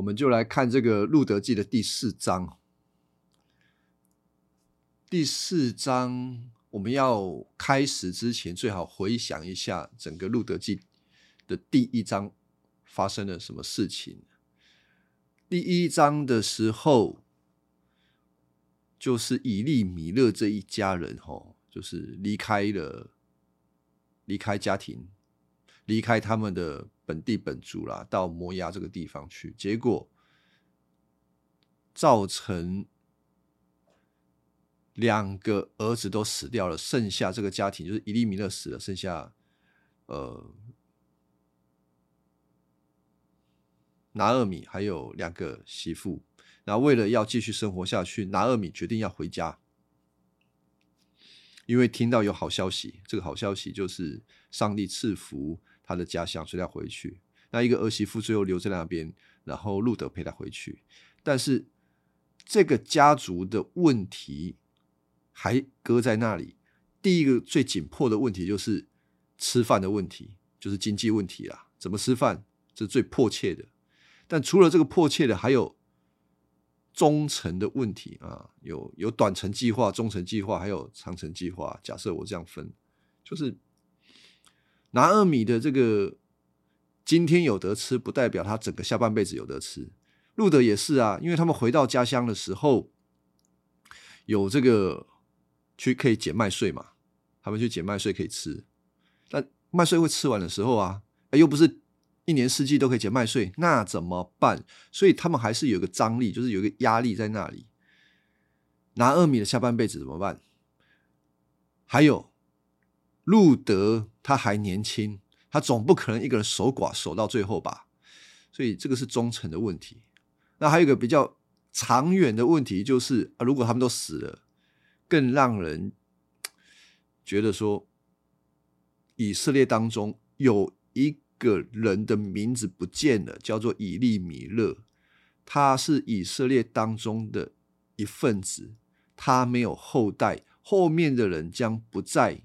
我们就来看这个《路德记》的第四章。第四章我们要开始之前，最好回想一下整个《路德记》的第一章发生了什么事情。第一章的时候，就是以利米勒这一家人，吼，就是离开了，离开家庭，离开他们的本地本族啦，到摩押这个地方去，结果造成两个儿子都死掉了，剩下这个家庭就是以利米勒死了，剩下呃。拿二米还有两个媳妇，然后为了要继续生活下去，拿二米决定要回家，因为听到有好消息。这个好消息就是上帝赐福他的家乡，所以要回去。那一个儿媳妇最后留在那边，然后路德陪他回去。但是这个家族的问题还搁在那里。第一个最紧迫的问题就是吃饭的问题，就是经济问题啦。怎么吃饭，这是最迫切的。但除了这个迫切的，还有中程的问题啊，有有短程计划、中程计划，还有长程计划。假设我这样分，就是拿二米的这个今天有得吃，不代表他整个下半辈子有得吃。路德也是啊，因为他们回到家乡的时候，有这个去可以减麦穗嘛，他们去减麦穗可以吃，但麦穗会吃完的时候啊，又不是。一年四季都可以减麦穗，那怎么办？所以他们还是有个张力，就是有一个压力在那里。拿二米的下半辈子怎么办？还有路德他还年轻，他总不可能一个人守寡守到最后吧？所以这个是忠诚的问题。那还有一个比较长远的问题，就是啊如果他们都死了，更让人觉得说，以色列当中有一。个人的名字不见了，叫做以利米勒，他是以色列当中的一份子，他没有后代，后面的人将不再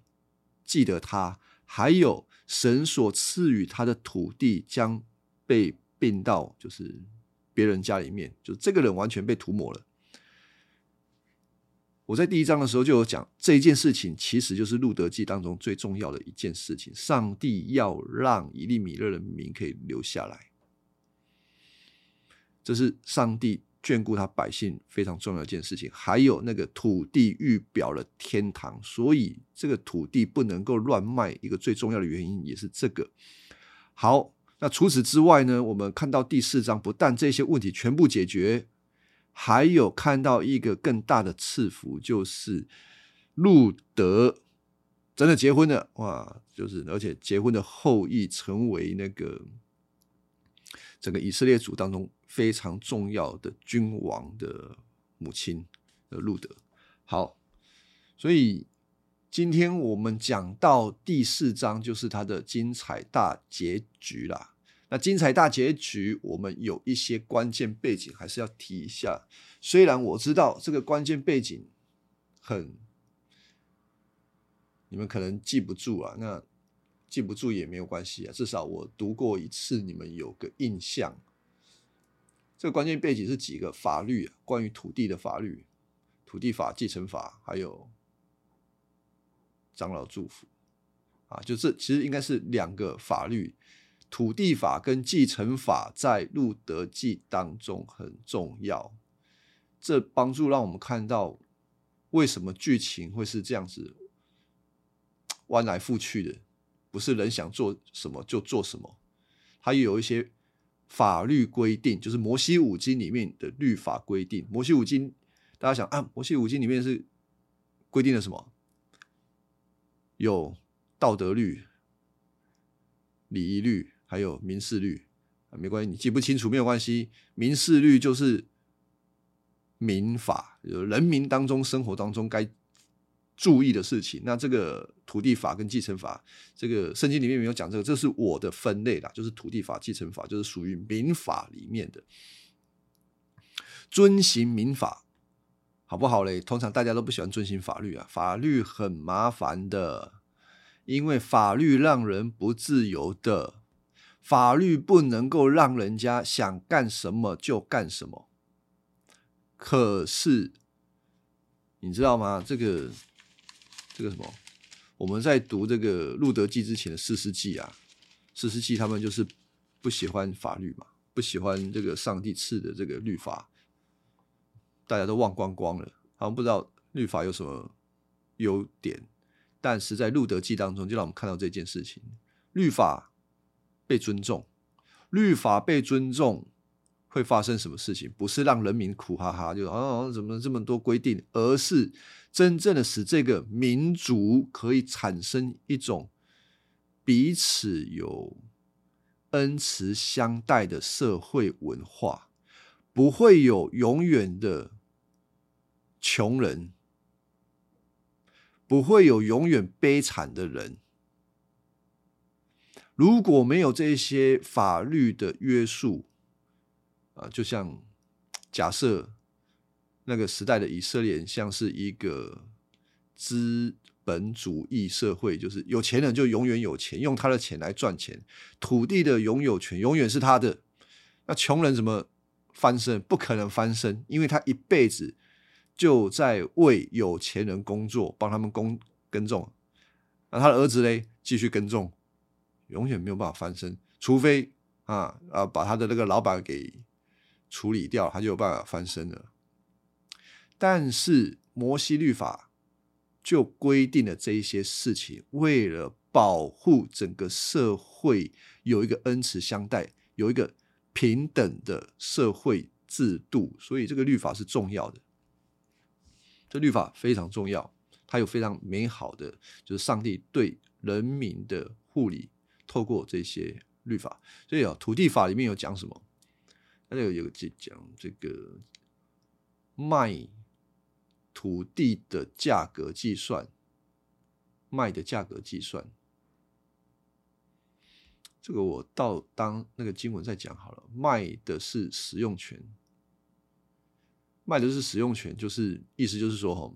记得他，还有神所赐予他的土地将被并到就是别人家里面，就这个人完全被涂抹了。我在第一章的时候就有讲，这一件事情其实就是路德记当中最重要的一件事情。上帝要让以利米勒的名可以留下来，这是上帝眷顾他百姓非常重要一件事情。还有那个土地预表了天堂，所以这个土地不能够乱卖。一个最重要的原因也是这个。好，那除此之外呢？我们看到第四章，不但这些问题全部解决。还有看到一个更大的赐福，就是路德真的结婚了哇！就是而且结婚的后裔成为那个整个以色列族当中非常重要的君王的母亲的路德。好，所以今天我们讲到第四章，就是它的精彩大结局啦。那精彩大结局，我们有一些关键背景还是要提一下。虽然我知道这个关键背景很，你们可能记不住啊，那记不住也没有关系啊，至少我读过一次，你们有个印象。这个关键背景是几个法律，关于土地的法律，土地法、继承法，还有长老祝福啊，就这其实应该是两个法律。土地法跟继承法在路德记当中很重要，这帮助让我们看到为什么剧情会是这样子弯来覆去的，不是人想做什么就做什么，它有一些法律规定，就是摩西五经里面的律法规定。摩西五经，大家想啊，摩西五经里面是规定了什么？有道德律、礼仪律。还有民事律啊，没关系，你记不清楚没有关系。民事律就是民法，人民当中生活当中该注意的事情。那这个土地法跟继承法，这个圣经里面没有讲这个，这是我的分类啦，就是土地法、继承法，就是属于民法里面的，遵行民法好不好嘞？通常大家都不喜欢遵行法律啊，法律很麻烦的，因为法律让人不自由的。法律不能够让人家想干什么就干什么。可是你知道吗？这个这个什么？我们在读这个《路德记》之前的四世纪啊，四世纪他们就是不喜欢法律嘛，不喜欢这个上帝赐的这个律法，大家都忘光光了，他们不知道律法有什么优点。但是在《路德记》当中，就让我们看到这件事情：律法被尊重，律法被尊重会发生什么事情？不是让人民苦哈哈，就啊怎么这么多规定，而是真正的使这个民族可以产生一种彼此有恩慈相待的社会文化，不会有永远的穷人。不会有永远悲惨的人。如果没有这些法律的约束，啊，就像假设那个时代的以色列像是一个资本主义社会，就是有钱人就永远有钱，用他的钱来赚钱，土地的拥有权永远是他的。那穷人怎么翻身？不可能翻身，因为他一辈子。就在为有钱人工作，帮他们耕耕种，那他的儿子嘞继续耕种，永远没有办法翻身，除非啊啊把他的那个老板给处理掉，他就有办法翻身了。但是摩西律法就规定了这一些事情，为了保护整个社会有一个恩慈相待，有一个平等的社会制度，所以这个律法是重要的。这律法非常重要，它有非常美好的，就是上帝对人民的护理，透过这些律法。所以啊，土地法里面有讲什么？那就有有讲这个卖土地的价格计算，卖的价格计算。这个我到当那个经文再讲好了，卖的是使用权。卖的是使用权，就是意思就是说，哈，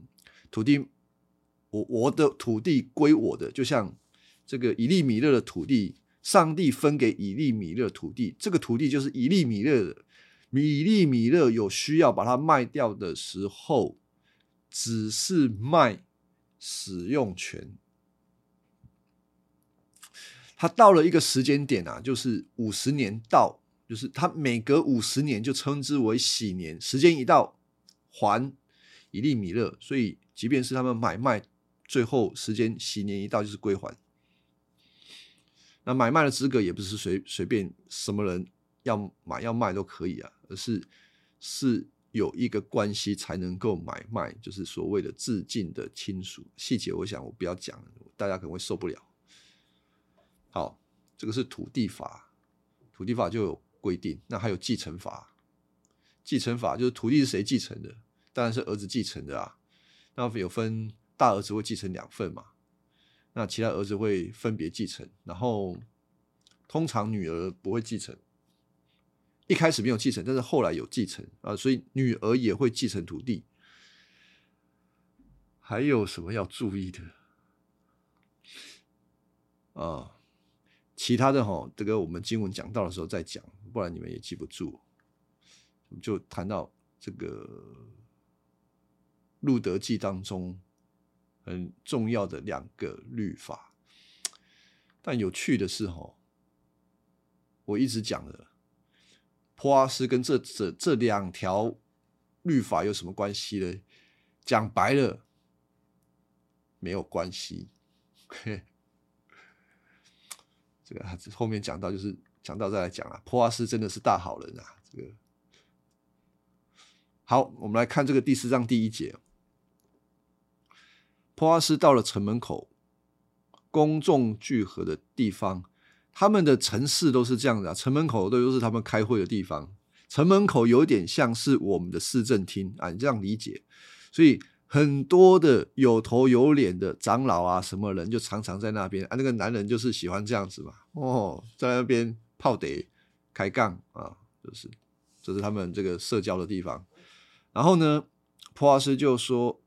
土地，我我的土地归我的，就像这个以利米勒的土地，上帝分给以利米勒土地，这个土地就是以利米勒的，以利米勒有需要把它卖掉的时候，只是卖使用权，他到了一个时间点啊，就是五十年到，就是他每隔五十年就称之为喜年，时间一到。还以利米勒，所以即便是他们买卖，最后时间喜年一到就是归还。那买卖的资格也不是随随便什么人要买要卖都可以啊，而是是有一个关系才能够买卖，就是所谓的自尽的亲属。细节我想我不要讲，大家可能会受不了。好，这个是土地法，土地法就有规定。那还有继承法。继承法就是土地是谁继承的？当然是儿子继承的啊。那有分大儿子会继承两份嘛？那其他儿子会分别继承。然后通常女儿不会继承，一开始没有继承，但是后来有继承啊，所以女儿也会继承土地。还有什么要注意的啊？其他的哈，这个我们经文讲到的时候再讲，不然你们也记不住。我们就谈到这个《路德记》当中很重要的两个律法，但有趣的是，哈，我一直讲的，坡阿斯跟这这这两条律法有什么关系呢？讲白了，没有关系。这个后面讲到，就是讲到再来讲啊，坡阿斯真的是大好人啊，这个。好，我们来看这个第四章第一节。普阿斯到了城门口，公众聚合的地方，他们的城市都是这样的，城门口都都是他们开会的地方。城门口有点像是我们的市政厅啊，你这样理解。所以很多的有头有脸的长老啊，什么人就常常在那边啊。那个男人就是喜欢这样子嘛，哦，在那边泡得开杠啊，就是这是他们这个社交的地方。然后呢，普瓦斯就说：“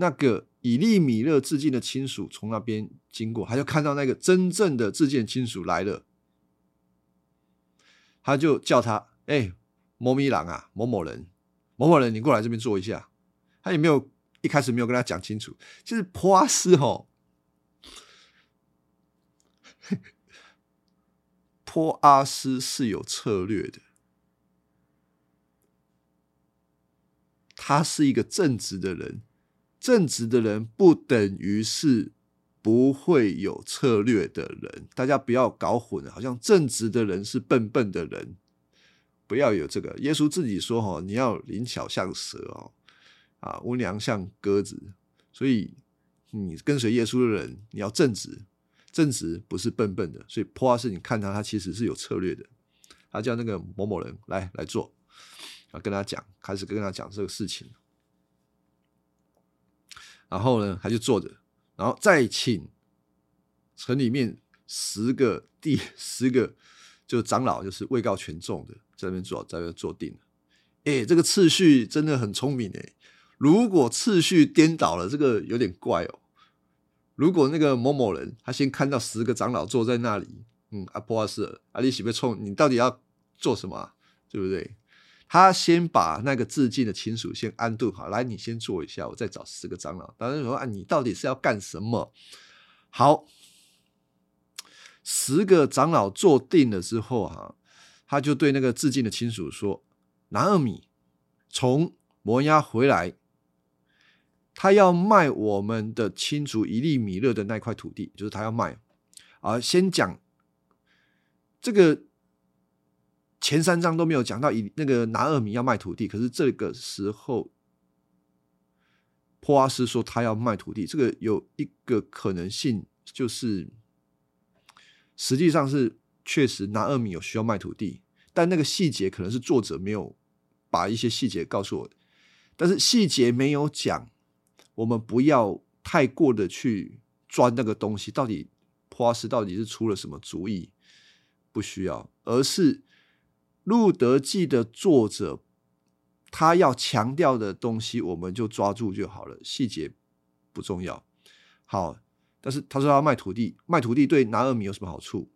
那个以利米勒致敬的亲属从那边经过，他就看到那个真正的致敬亲属来了，他就叫他：“哎，某米朗啊，某某人，某某人，你过来这边坐一下。”他也没有一开始没有跟他讲清楚，就是普阿斯吼，普阿斯是有策略的。他是一个正直的人，正直的人不等于是不会有策略的人。大家不要搞混了，好像正直的人是笨笨的人，不要有这个。耶稣自己说：“哈，你要灵巧像蛇哦，啊，温良像鸽子。”所以你跟随耶稣的人，你要正直，正直不是笨笨的。所以普阿斯，你看他，他其实是有策略的。他叫那个某某人来来做。啊，跟他讲，开始跟他讲这个事情，然后呢，他就坐着，然后再请城里面十个第十个就长老，就是位高权重的，在那边坐，在那边坐定了。哎，这个次序真的很聪明哎。如果次序颠倒了，这个有点怪哦。如果那个某某人他先看到十个长老坐在那里，嗯，阿波阿斯，阿里喜被冲，你到底要做什么？对不对？他先把那个致敬的亲属先安顿好，来，你先坐一下，我再找十个长老。当然说啊，你到底是要干什么？好，十个长老坐定了之后，哈，他就对那个致敬的亲属说：“南二米从摩押回来，他要卖我们的亲族一粒米勒的那块土地，就是他要卖。啊，先讲这个。”前三章都没有讲到以那个拿二米要卖土地，可是这个时候，波阿斯说他要卖土地，这个有一个可能性，就是实际上是确实拿二米有需要卖土地，但那个细节可能是作者没有把一些细节告诉我，但是细节没有讲，我们不要太过的去钻那个东西，到底破阿斯到底是出了什么主意，不需要，而是。《路德记》的作者，他要强调的东西，我们就抓住就好了，细节不重要。好，但是他说要卖土地，卖土地对拿二米有什么好处？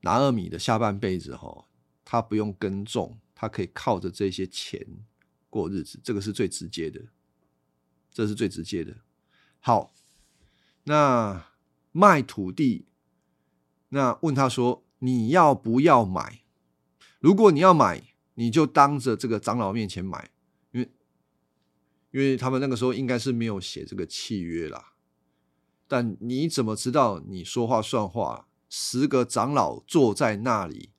拿二米的下半辈子，哈，他不用耕种，他可以靠着这些钱过日子，这个是最直接的，这是最直接的。好，那卖土地，那问他说。你要不要买？如果你要买，你就当着这个长老面前买，因为因为他们那个时候应该是没有写这个契约啦。但你怎么知道你说话算话？十个长老坐在那里，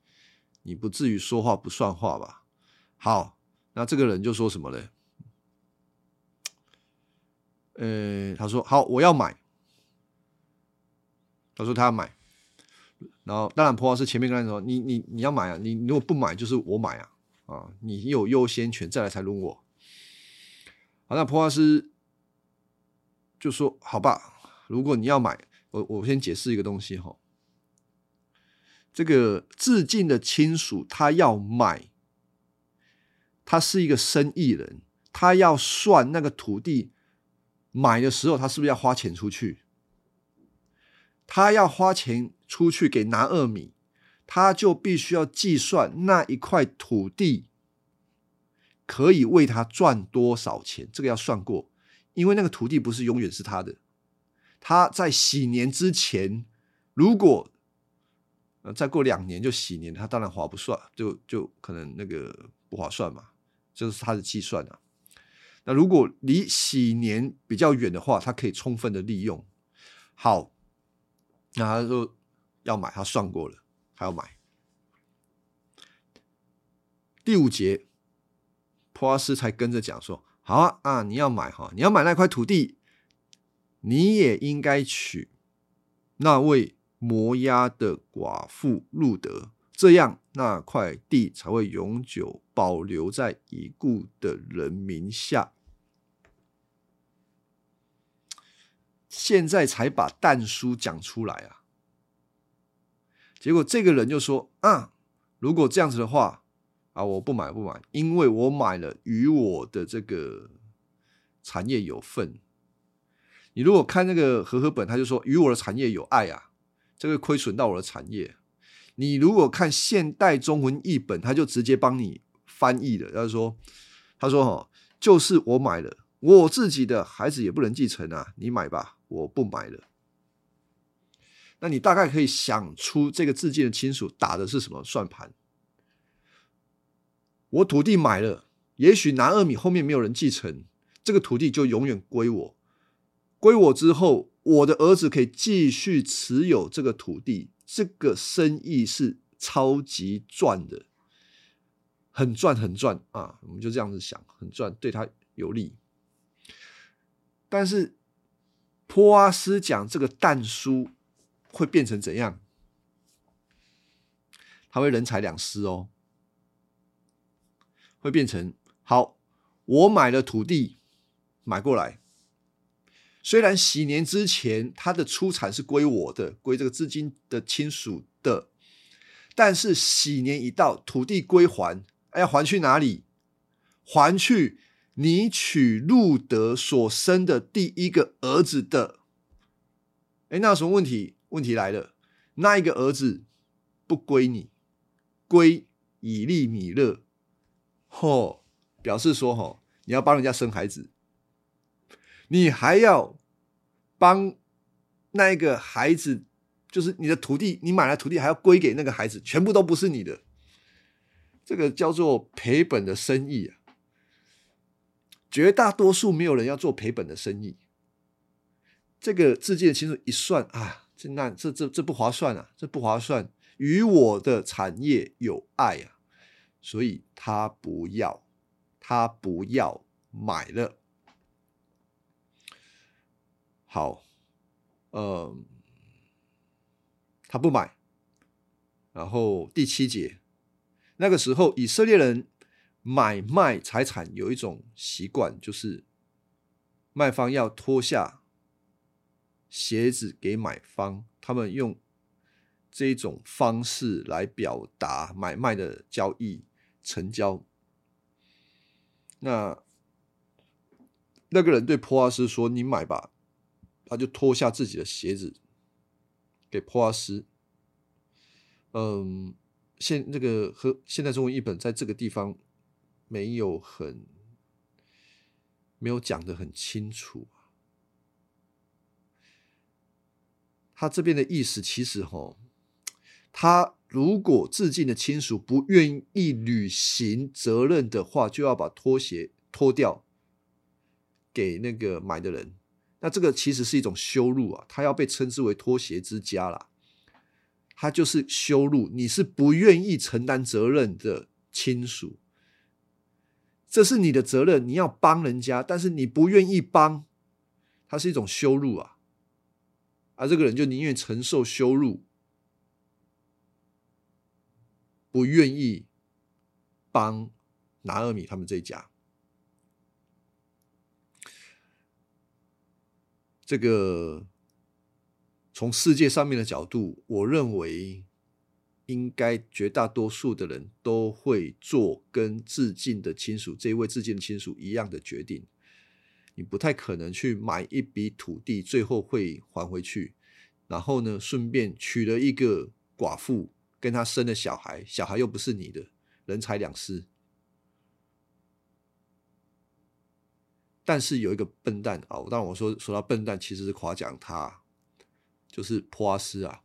你不至于说话不算话吧？好，那这个人就说什么呢？呃，他说好，我要买。他说他要买。然后，当然，普华是前面跟他说：“你你你要买啊，你如果不买，就是我买啊，啊，你有优先权，再来才轮我。”好，那普华师就说：“好吧，如果你要买，我我先解释一个东西哈，这个致敬的亲属他要买，他是一个生意人，他要算那个土地买的时候，他是不是要花钱出去？他要花钱。”出去给拿二米，他就必须要计算那一块土地可以为他赚多少钱，这个要算过，因为那个土地不是永远是他的。他在喜年之前，如果再过两年就喜年，他当然划不算，就就可能那个不划算嘛，就是他的计算啊。那如果离喜年比较远的话，他可以充分的利用。好，那他说。要买，他算过了，还要买。第五节，普阿斯才跟着讲说：“好啊，啊，你要买哈，你要买那块土地，你也应该娶那位摩押的寡妇路德，这样那块地才会永久保留在已故的人名下。”现在才把蛋书讲出来啊！结果这个人就说：“啊，如果这样子的话，啊，我不买不买，因为我买了与我的这个产业有份。你如果看那个和合本，他就说与我的产业有爱啊，这个亏损到我的产业。你如果看现代中文译本，他就直接帮你翻译了，他说他说哈，就是我买了，我自己的孩子也不能继承啊，你买吧，我不买了。那你大概可以想出这个自尽的亲属打的是什么算盘？我土地买了，也许南二米后面没有人继承，这个土地就永远归我。归我之后，我的儿子可以继续持有这个土地，这个生意是超级赚的，很赚很赚啊！我们就这样子想，很赚，对他有利。但是托阿斯讲这个蛋书会变成怎样？他会人财两失哦，会变成好，我买了土地，买过来。虽然喜年之前他的出产是归我的，归这个资金的亲属的，但是喜年一到，土地归还，哎，要还去哪里？还去你娶路德所生的第一个儿子的。哎，那有什么问题？问题来了，那一个儿子不归你，归以利米勒。嚯，表示说，吼，你要帮人家生孩子。你还要帮那一个孩子，就是你的土地，你买了土地还要归给那个孩子，全部都不是你的，这个叫做赔本的生意啊！绝大多数没有人要做赔本的生意。这个自己的亲属一算啊，这那这这这不划算啊，这不划算。与我的产业有爱啊，所以他不要，他不要买了。好，呃，他不买。然后第七节，那个时候以色列人买卖财产有一种习惯，就是卖方要脱下鞋子给买方，他们用这种方式来表达买卖的交易成交。那那个人对普阿斯说：“你买吧。”他就脱下自己的鞋子给波阿斯。嗯，现那个和现代中文译本在这个地方没有很没有讲的很清楚。他这边的意思其实哈，他如果致敬的亲属不愿意履行责任的话，就要把拖鞋脱掉给那个买的人。那这个其实是一种羞辱啊，他要被称之为拖鞋之家啦。他就是羞辱，你是不愿意承担责任的亲属，这是你的责任，你要帮人家，但是你不愿意帮，它是一种羞辱啊。而这个人就宁愿承受羞辱，不愿意帮拿二米他们这一家。这个从世界上面的角度，我认为应该绝大多数的人都会做跟致敬的亲属这一位致敬的亲属一样的决定。你不太可能去买一笔土地，最后会还回去，然后呢，顺便娶了一个寡妇，跟他生了小孩，小孩又不是你的，人财两失。但是有一个笨蛋啊！当然我说说到笨蛋，其实是夸奖他，就是普阿斯啊。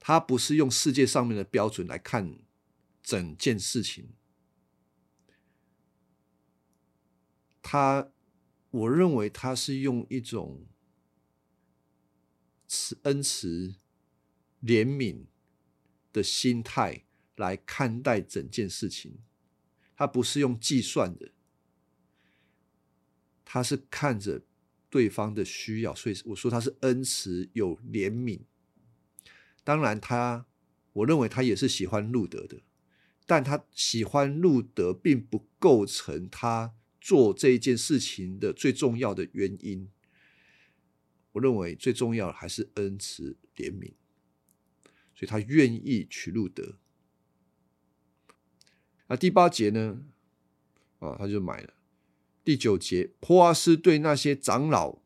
他不是用世界上面的标准来看整件事情，他我认为他是用一种慈恩慈、怜悯的心态来看待整件事情，他不是用计算的。他是看着对方的需要，所以我说他是恩慈有怜悯。当然，他我认为他也是喜欢路德的，但他喜欢路德并不构成他做这一件事情的最重要的原因。我认为最重要的还是恩慈怜悯，所以他愿意娶路德。那第八节呢？啊，他就买了。第九节，波阿斯对那些长老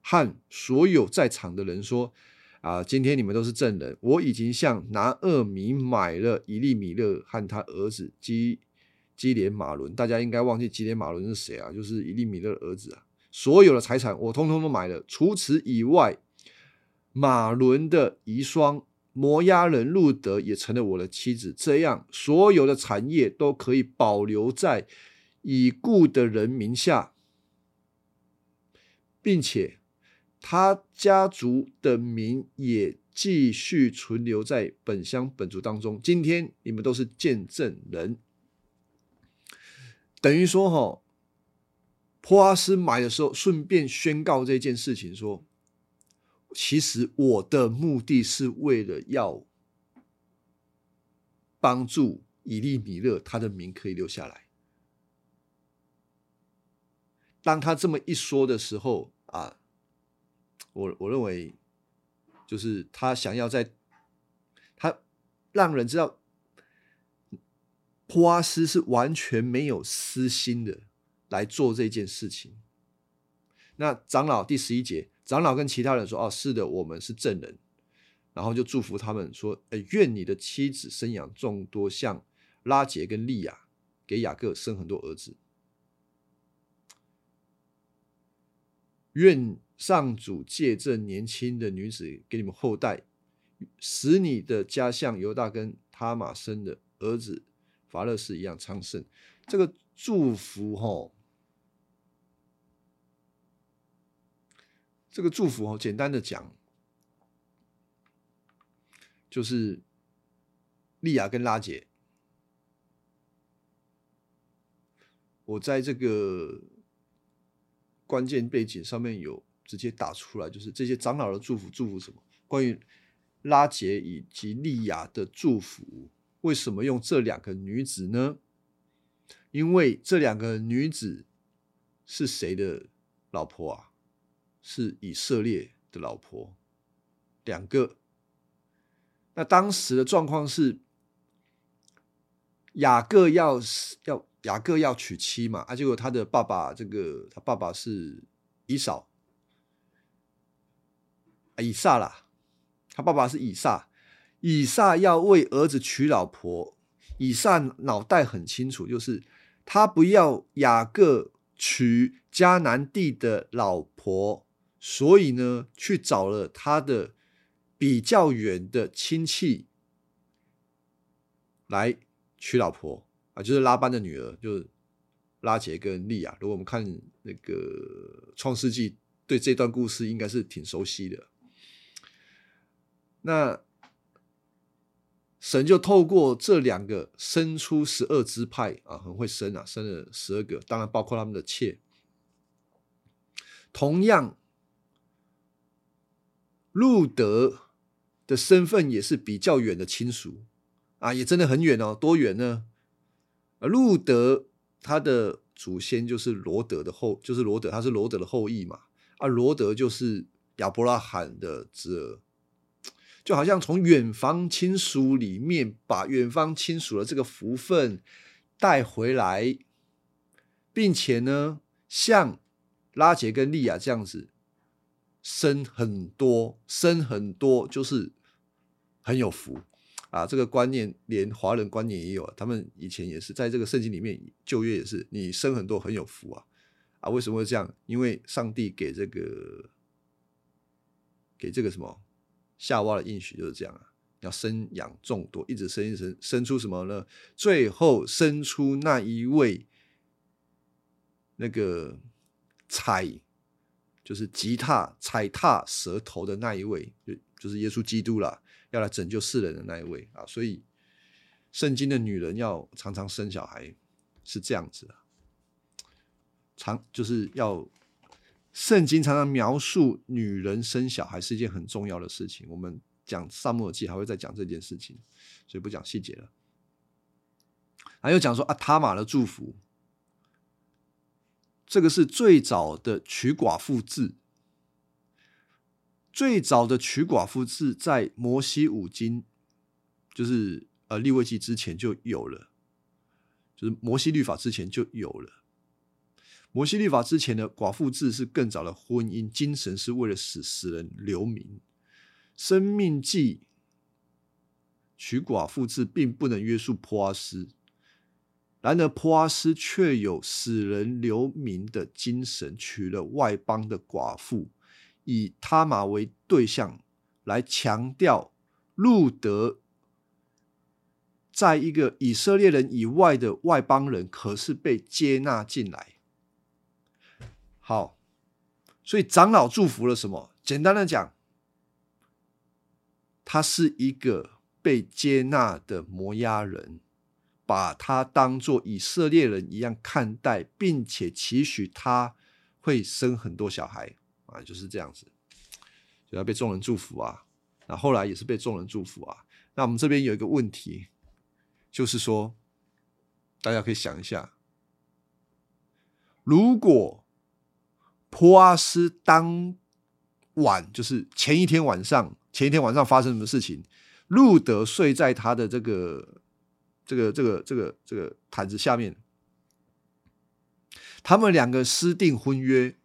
和所有在场的人说：“啊，今天你们都是证人，我已经向拿厄米买了一粒米勒和他儿子基基连马伦。大家应该忘记基连马伦是谁啊？就是以利米勒的儿子啊。所有的财产我通通都买了，除此以外，马伦的遗孀摩押人路德也成了我的妻子。这样，所有的产业都可以保留在。”已故的人名下，并且他家族的名也继续存留在本乡本族当中。今天你们都是见证人，等于说哈，波阿斯买的时候顺便宣告这件事情，说其实我的目的是为了要帮助以利米勒，他的名可以留下来。当他这么一说的时候啊，我我认为就是他想要在，他让人知道，普阿斯是完全没有私心的来做这件事情。那长老第十一节，长老跟其他人说：“哦，是的，我们是证人。”然后就祝福他们说：“呃，愿你的妻子生养众多，像拉杰跟利亚，给雅各生很多儿子。”愿上主借这年轻的女子给你们后代，使你的家像犹大跟他玛生的儿子法勒斯一样昌盛。这个祝福，哈，这个祝福，哈，简单的讲，就是利亚跟拉杰，我在这个。关键背景上面有直接打出来，就是这些长老的祝福，祝福什么？关于拉杰以及利亚的祝福，为什么用这两个女子呢？因为这两个女子是谁的老婆啊？是以色列的老婆，两个。那当时的状况是雅各要是要。雅各要娶妻嘛，啊，结果他的爸爸，这个他爸爸是以扫，以撒啦，他爸爸是以撒，以撒要为儿子娶老婆，以撒脑袋很清楚，就是他不要雅各娶迦南地的老婆，所以呢，去找了他的比较远的亲戚来娶老婆。啊，就是拉班的女儿，就是拉杰跟利亚。如果我们看那个《创世纪》，对这段故事应该是挺熟悉的。那神就透过这两个生出十二支派啊，很会生啊，生了十二个，当然包括他们的妾。同样，路德的身份也是比较远的亲属啊，也真的很远哦，多远呢？而路德他的祖先就是罗德的后，就是罗德，他是罗德的后裔嘛。啊，罗德就是亚伯拉罕的侄儿，就好像从远方亲属里面把远方亲属的这个福分带回来，并且呢，像拉杰跟利亚这样子生很多，生很多就是很有福。啊，这个观念连华人观念也有，他们以前也是在这个圣经里面旧约也是，你生很多很有福啊，啊，为什么会这样？因为上帝给这个给这个什么夏娃的应许就是这样啊，要生养众多，一直生一生，生出什么呢？最后生出那一位那个踩就是吉他踩踏舌头的那一位，就就是耶稣基督了。要来拯救世人的那一位啊，所以圣经的女人要常常生小孩是这样子的，常就是要圣经常常描述女人生小孩是一件很重要的事情。我们讲萨母尔记还会再讲这件事情，所以不讲细节了。还有讲说啊，塔玛的祝福，这个是最早的娶寡妇制。最早的娶寡妇制在摩西五经，就是呃立位记之前就有了，就是摩西律法之前就有了。摩西律法之前的寡妇制是更早的婚姻，精神是为了使死人留名。生命记娶寡妇制并不能约束波阿斯，然而波阿斯却有使人留名的精神，娶了外邦的寡妇，以他玛为对象，来强调路德在一个以色列人以外的外邦人，可是被接纳进来。好，所以长老祝福了什么？简单的讲，他是一个被接纳的摩押人，把他当做以色列人一样看待，并且期许他会生很多小孩啊，就是这样子，就要被众人祝福啊。那后来也是被众人祝福啊。那我们这边有一个问题，就是说，大家可以想一下，如果波阿斯当晚就是前一天晚上，前一天晚上发生什么事情？路德睡在他的这个、这个、这个、这个、这个毯子下面，他们两个私定婚约。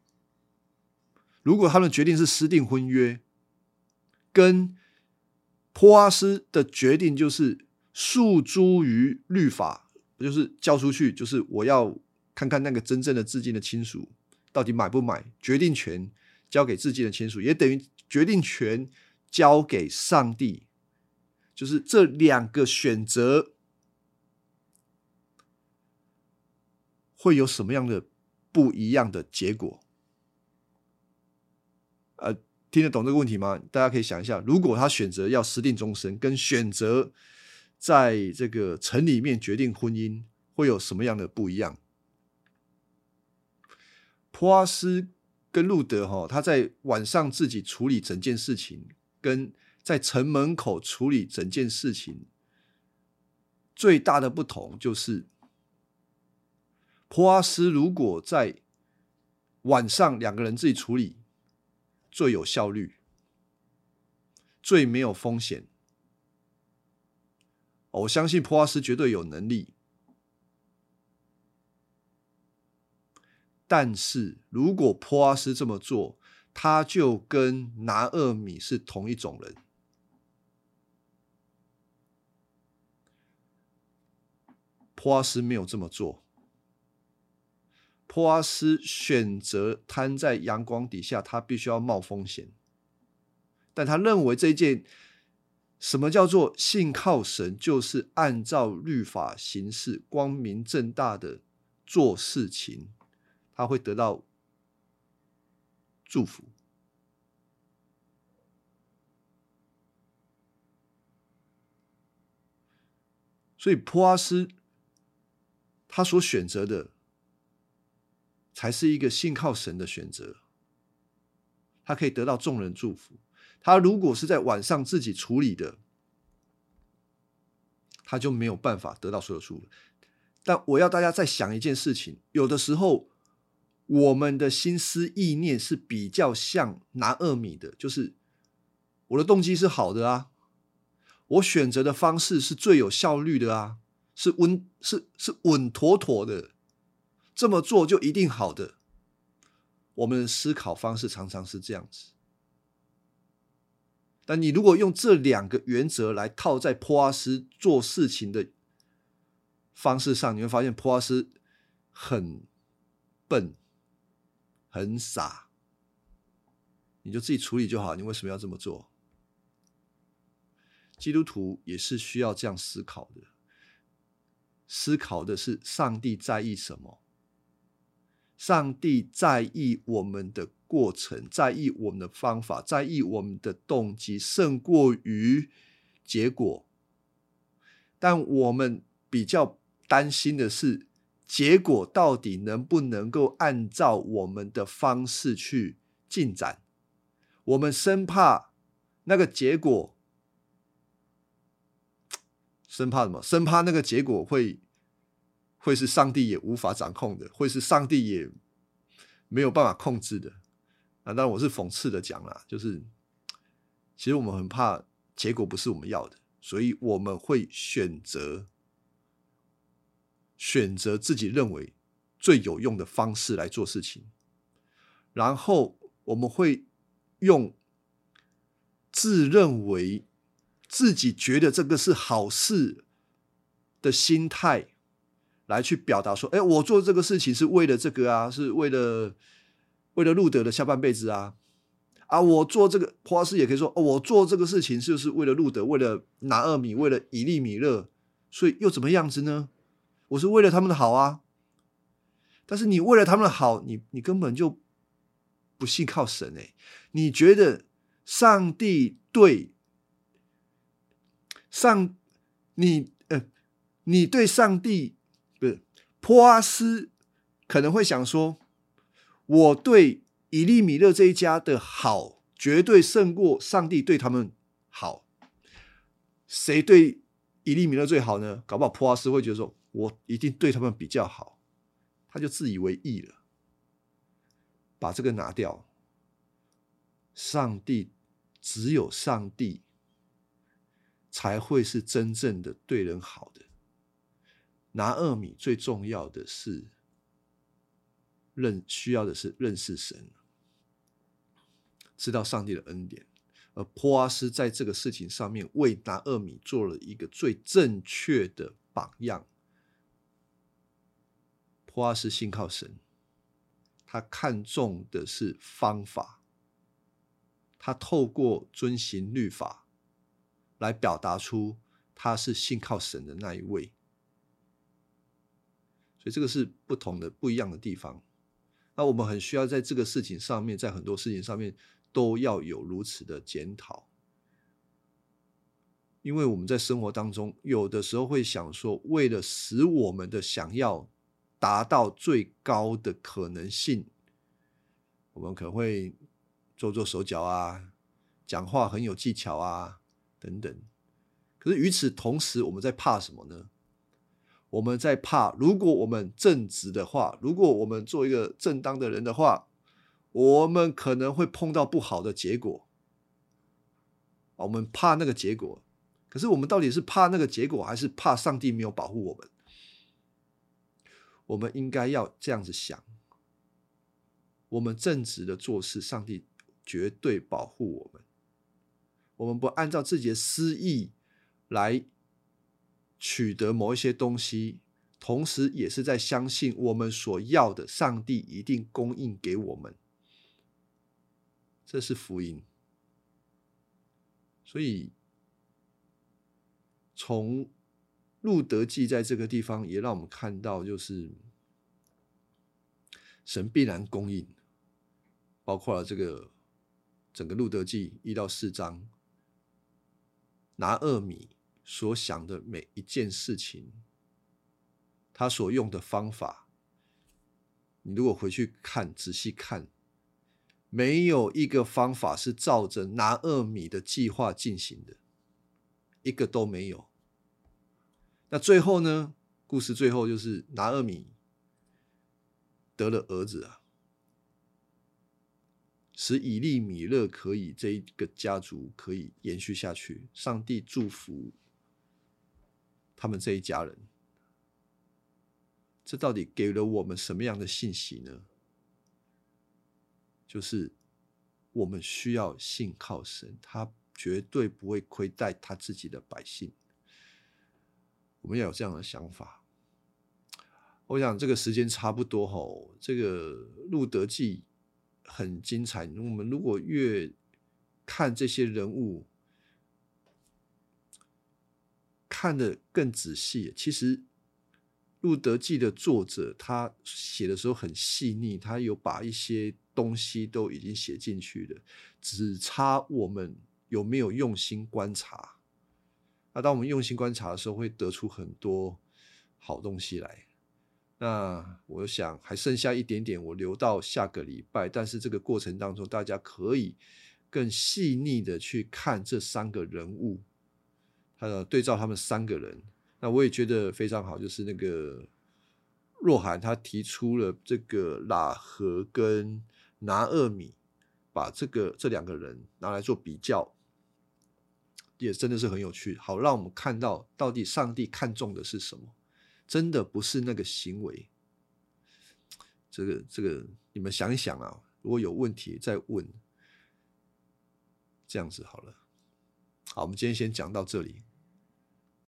如果他们决定是私定婚约，跟波阿斯的决定就是诉诸于律法，就是交出去，就是我要看看那个真正的至亲的亲属。到底买不买？决定权交给自己的亲属，也等于决定权交给上帝。就是这两个选择会有什么样的不一样的结果？呃，听得懂这个问题吗？大家可以想一下，如果他选择要私定终身，跟选择在这个城里面决定婚姻，会有什么样的不一样？普阿斯跟路德哈，他在晚上自己处理整件事情，跟在城门口处理整件事情最大的不同就是，普阿斯如果在晚上两个人自己处理，最有效率，最没有风险。我相信普阿斯绝对有能力。但是如果波阿斯这么做，他就跟拿厄米是同一种人。波阿斯没有这么做，波阿斯选择摊在阳光底下，他必须要冒风险。但他认为这件什么叫做信靠神，就是按照律法行事，光明正大的做事情。他会得到祝福，所以普阿斯他所选择的才是一个信靠神的选择，他可以得到众人祝福。他如果是在晚上自己处理的，他就没有办法得到所有祝福。但我要大家再想一件事情，有的时候。我们的心思意念是比较像拿二米的，就是我的动机是好的啊，我选择的方式是最有效率的啊，是稳是是稳妥妥的，这么做就一定好的。我们的思考方式常常是这样子，但你如果用这两个原则来套在普阿斯做事情的方式上，你会发现普阿斯很笨。很傻，你就自己处理就好。你为什么要这么做？基督徒也是需要这样思考的，思考的是上帝在意什么？上帝在意我们的过程，在意我们的方法，在意我们的动机，胜过于结果。但我们比较担心的是。结果到底能不能够按照我们的方式去进展？我们生怕那个结果，生怕什么？生怕那个结果会会是上帝也无法掌控的，会是上帝也没有办法控制的。啊，当然我是讽刺的讲了，就是其实我们很怕结果不是我们要的，所以我们会选择。选择自己认为最有用的方式来做事情，然后我们会用自认为自己觉得这个是好事的心态来去表达说：“哎，我做这个事情是为了这个啊，是为了为了路德的下半辈子啊。”啊，我做这个普拉斯也可以说，我做这个事情就是为了路德，为了拿二米，为了以利米勒，所以又怎么样子呢？我是为了他们的好啊。但是你为了他们的好，你你根本就不信靠神哎，你觉得上帝对上你呃，你对上帝不是普阿斯可能会想说，我对。以利米勒这一家的好，绝对胜过上帝对他们好。谁对以利米勒最好呢？搞不好普阿斯会觉得说，我一定对他们比较好，他就自以为意了。把这个拿掉，上帝只有上帝才会是真正的对人好的。拿二米最重要的是认，需要的是认识神。知道上帝的恩典，而波阿斯在这个事情上面为拿二米做了一个最正确的榜样。波阿斯信靠神，他看重的是方法，他透过遵行律法来表达出他是信靠神的那一位。所以这个是不同的、不一样的地方。那我们很需要在这个事情上面，在很多事情上面。都要有如此的检讨，因为我们在生活当中，有的时候会想说，为了使我们的想要达到最高的可能性，我们可能会做做手脚啊，讲话很有技巧啊，等等。可是与此同时，我们在怕什么呢？我们在怕，如果我们正直的话，如果我们做一个正当的人的话。我们可能会碰到不好的结果，我们怕那个结果。可是我们到底是怕那个结果，还是怕上帝没有保护我们？我们应该要这样子想：我们正直的做事，上帝绝对保护我们。我们不按照自己的私意来取得某一些东西，同时也是在相信我们所要的，上帝一定供应给我们。这是福音，所以从路德记在这个地方也让我们看到，就是神必然供应，包括了这个整个路德记一到四章，拿二米所想的每一件事情，他所用的方法，你如果回去看仔细看。没有一个方法是照着拿二米的计划进行的，一个都没有。那最后呢？故事最后就是拿二米得了儿子啊，使以利米勒可以这一个家族可以延续下去。上帝祝福他们这一家人。这到底给了我们什么样的信息呢？就是我们需要信靠神，他绝对不会亏待他自己的百姓。我们要有这样的想法。我想这个时间差不多吼，这个路德记很精彩。我们如果越看这些人物，看得更仔细，其实路德记的作者他写的时候很细腻，他有把一些。东西都已经写进去了，只差我们有没有用心观察。那当我们用心观察的时候，会得出很多好东西来。那我想还剩下一点点，我留到下个礼拜。但是这个过程当中，大家可以更细腻的去看这三个人物，他的，对照他们三个人。那我也觉得非常好，就是那个若涵他提出了这个喇合跟。拿二米，把这个这两个人拿来做比较，也真的是很有趣。好，让我们看到到底上帝看重的是什么？真的不是那个行为，这个这个你们想一想啊，如果有问题再问，这样子好了。好，我们今天先讲到这里。